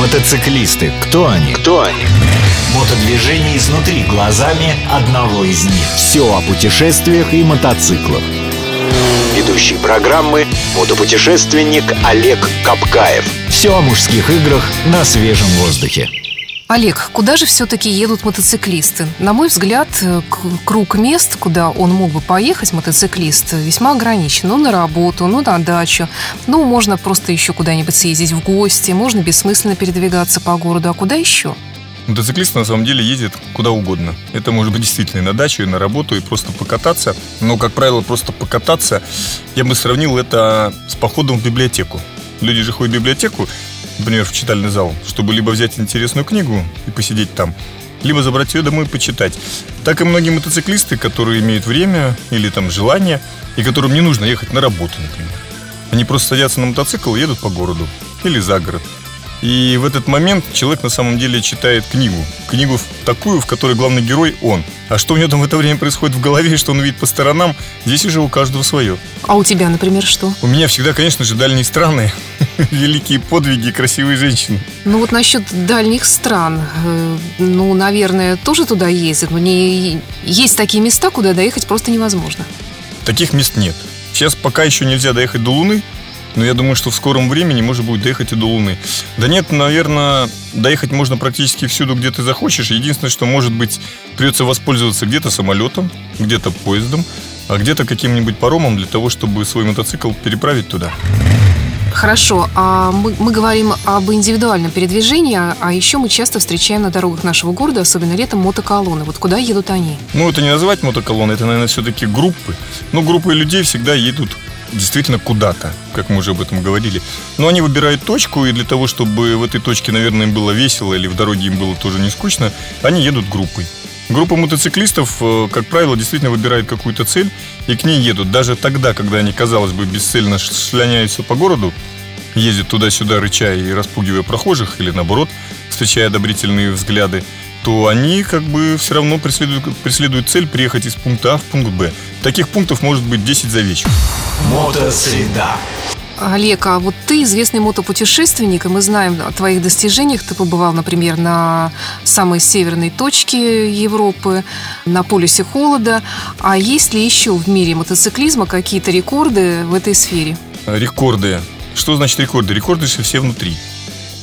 Мотоциклисты. Кто они? Кто они? Мотодвижение изнутри глазами одного из них. Все о путешествиях и мотоциклах. Ведущий программы мотопутешественник Олег Капкаев. Все о мужских играх на свежем воздухе. Олег, куда же все-таки едут мотоциклисты? На мой взгляд, э, круг мест, куда он мог бы поехать, мотоциклист, весьма ограничен. Ну, на работу, ну, на дачу. Ну, можно просто еще куда-нибудь съездить в гости, можно бессмысленно передвигаться по городу. А куда еще? Мотоциклист на самом деле ездит куда угодно. Это может быть действительно и на дачу, и на работу, и просто покататься. Но, как правило, просто покататься, я бы сравнил это с походом в библиотеку. Люди же ходят в библиотеку, например, в читальный зал, чтобы либо взять интересную книгу и посидеть там, либо забрать ее домой и почитать. Так и многие мотоциклисты, которые имеют время или там желание, и которым не нужно ехать на работу, например. Они просто садятся на мотоцикл и едут по городу или за город. И в этот момент человек на самом деле читает книгу. Книгу такую, в которой главный герой он. А что у него там в это время происходит в голове, что он видит по сторонам, здесь уже у каждого свое. А у тебя, например, что? У меня всегда, конечно же, дальние страны, великие подвиги, красивые женщины. Ну вот насчет дальних стран, э, ну, наверное, тоже туда ездят, но не есть такие места, куда доехать просто невозможно. Таких мест нет. Сейчас пока еще нельзя доехать до Луны, но я думаю, что в скором времени можно будет доехать и до Луны. Да нет, наверное, доехать можно практически всюду, где ты захочешь. Единственное, что, может быть, придется воспользоваться где-то самолетом, где-то поездом, а где-то каким-нибудь паромом для того, чтобы свой мотоцикл переправить туда. Хорошо, а мы, мы говорим об индивидуальном передвижении, а еще мы часто встречаем на дорогах нашего города, особенно летом, мотоколонны. Вот куда едут они? Ну, это не называть мотоколонны, это, наверное, все-таки группы. Ну, группы людей всегда едут действительно куда-то, как мы уже об этом говорили. Но они выбирают точку, и для того, чтобы в этой точке, наверное, им было весело или в дороге им было тоже не скучно, они едут группой. Группа мотоциклистов, э, как правило, действительно выбирает какую-то цель и к ней едут. Даже тогда, когда они, казалось бы, бесцельно слоняются по городу, ездят туда-сюда, рыча и распугивая прохожих, или наоборот, встречая одобрительные взгляды, то они как бы все равно преследуют, преследуют цель приехать из пункта А в пункт Б. Таких пунктов может быть 10 за вечер. Мотосреда. Олег, а вот ты известный мотопутешественник, и мы знаем о твоих достижениях. Ты побывал, например, на самой северной точке Европы, на полюсе холода. А есть ли еще в мире мотоциклизма какие-то рекорды в этой сфере? Рекорды. Что значит рекорды? Рекорды все внутри.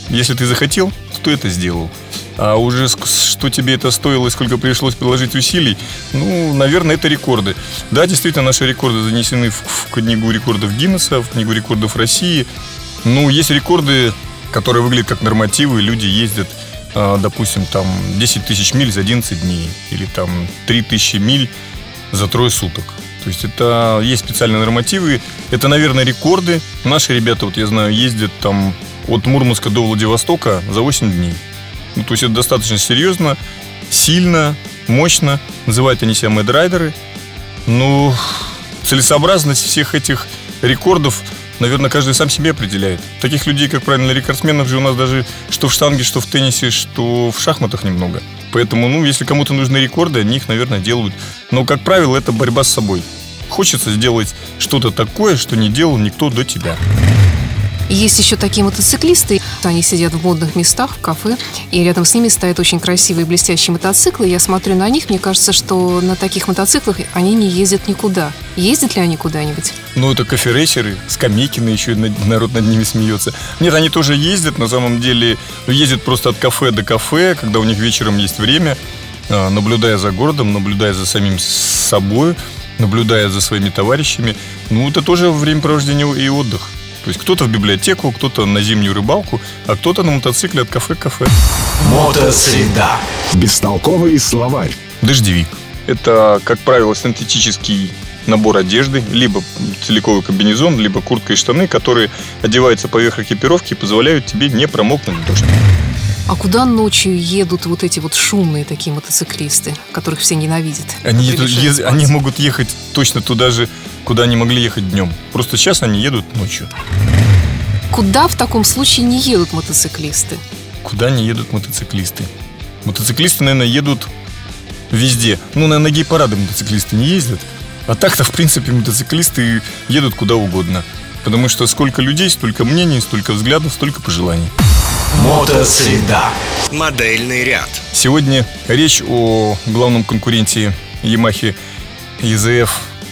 Если ты захотел, то ты это сделал. А уже что тебе это стоило и сколько пришлось приложить усилий, ну, наверное, это рекорды. Да, действительно, наши рекорды занесены в, в книгу рекордов Гиннесса, в книгу рекордов России. Ну, есть рекорды, которые выглядят как нормативы, люди ездят а, допустим, там 10 тысяч миль за 11 дней или там 3 тысячи миль за трое суток. То есть это есть специальные нормативы. Это, наверное, рекорды. Наши ребята, вот я знаю, ездят там от Мурманска до Владивостока за 8 дней. Ну, то есть это достаточно серьезно, сильно, мощно. Называют они себя медрайдеры. Ну, целесообразность всех этих рекордов, наверное, каждый сам себе определяет. Таких людей, как правильно, рекордсменов же у нас даже что в штанге, что в теннисе, что в шахматах немного. Поэтому, ну, если кому-то нужны рекорды, они их, наверное, делают. Но, как правило, это борьба с собой. Хочется сделать что-то такое, что не делал никто до тебя. Есть еще такие мотоциклисты, они сидят в модных местах, в кафе, и рядом с ними стоят очень красивые блестящие мотоциклы. Я смотрю на них, мне кажется, что на таких мотоциклах они не ездят никуда. Ездят ли они куда-нибудь? Ну, это кофе-рейсеры, скамейкины, еще народ над ними смеется. Нет, они тоже ездят, на самом деле, ездят просто от кафе до кафе, когда у них вечером есть время, а, наблюдая за городом, наблюдая за самим собой, наблюдая за своими товарищами. Ну, это тоже времяпровождение и отдых. То есть кто-то в библиотеку, кто-то на зимнюю рыбалку, а кто-то на мотоцикле от кафе к кафе. Мотосреда. Бестолковый словарь. Дождевик. Это, как правило, синтетический набор одежды, либо целиковый комбинезон, либо куртка и штаны, которые одеваются поверх экипировки и позволяют тебе не промокнуть в дождь. А куда ночью едут вот эти вот шумные такие мотоциклисты, которых все ненавидят? Они, едут, е- они могут ехать точно туда же, куда они могли ехать днем. Просто сейчас они едут ночью. Куда в таком случае не едут мотоциклисты? Куда не едут мотоциклисты? Мотоциклисты, наверное, едут везде. Ну, на ноги парады мотоциклисты не ездят. А так-то, в принципе, мотоциклисты едут куда угодно. Потому что сколько людей, столько мнений, столько взглядов, столько пожеланий. Мотосреда. Модельный ряд. Сегодня речь о главном конкуренте Yamaha EZF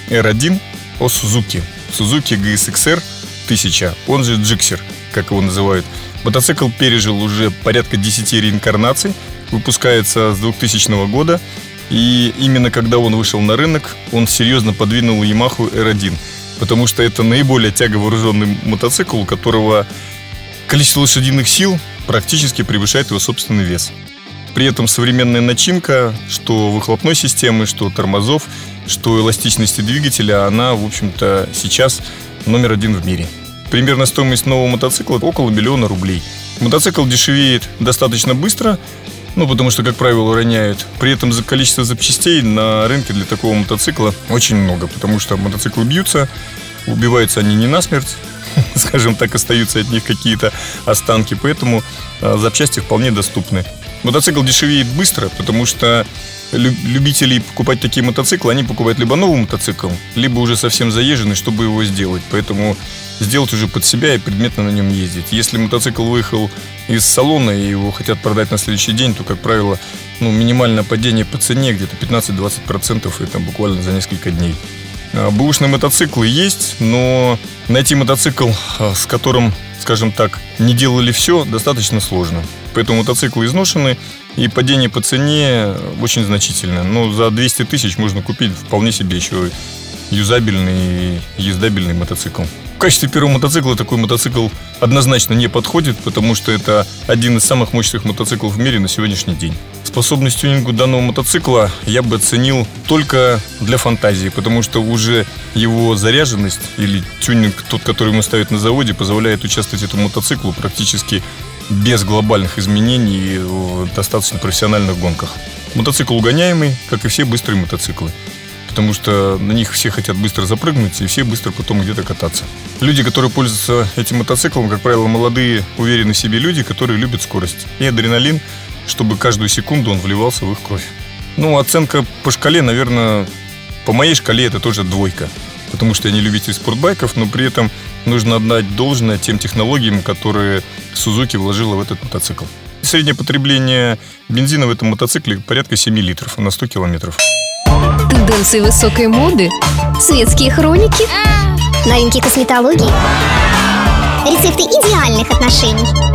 R1 о Suzuki. Suzuki GSX-R 1000, он же Gixxer, как его называют. Мотоцикл пережил уже порядка 10 реинкарнаций, выпускается с 2000 года. И именно когда он вышел на рынок, он серьезно подвинул Yamaha R1. Потому что это наиболее тяговооруженный мотоцикл, у которого количество лошадиных сил практически превышает его собственный вес. При этом современная начинка, что выхлопной системы, что тормозов, что эластичности двигателя, она, в общем-то, сейчас номер один в мире. Примерно стоимость нового мотоцикла около миллиона рублей. Мотоцикл дешевеет достаточно быстро, ну, потому что, как правило, роняет. При этом за количество запчастей на рынке для такого мотоцикла очень много, потому что мотоциклы бьются, убиваются они не насмерть, скажем так, остаются от них какие-то останки, поэтому а, запчасти вполне доступны. Мотоцикл дешевеет быстро, потому что любителей покупать такие мотоциклы, они покупают либо новый мотоцикл, либо уже совсем заезженный, чтобы его сделать. Поэтому сделать уже под себя и предметно на нем ездить. Если мотоцикл выехал из салона и его хотят продать на следующий день, то, как правило, ну, минимальное падение по цене где-то 15-20% это буквально за несколько дней. А, бэушные мотоциклы есть, но найти мотоцикл, а, с которым, скажем так, не делали все, достаточно сложно. Поэтому мотоциклы изношены, и падение по цене очень значительное. Но за 200 тысяч можно купить вполне себе еще юзабельный, ездабельный мотоцикл. В качестве первого мотоцикла такой мотоцикл однозначно не подходит, потому что это один из самых мощных мотоциклов в мире на сегодняшний день. Способность тюнингу данного мотоцикла я бы оценил только для фантазии, потому что уже его заряженность или тюнинг, тот, который мы ставят на заводе, позволяет участвовать этому мотоциклу практически без глобальных изменений в достаточно профессиональных гонках. Мотоцикл угоняемый, как и все быстрые мотоциклы потому что на них все хотят быстро запрыгнуть и все быстро потом где-то кататься. Люди, которые пользуются этим мотоциклом, как правило, молодые, уверенные в себе люди, которые любят скорость и адреналин, чтобы каждую секунду он вливался в их кровь. Ну, оценка по шкале, наверное, по моей шкале это тоже двойка, потому что я не любитель спортбайков, но при этом нужно отдать должное тем технологиям, которые Suzuki вложила в этот мотоцикл. Среднее потребление бензина в этом мотоцикле порядка 7 литров на 100 километров. Тенденции высокой моды, светские хроники, новинки косметологии, рецепты идеальных отношений.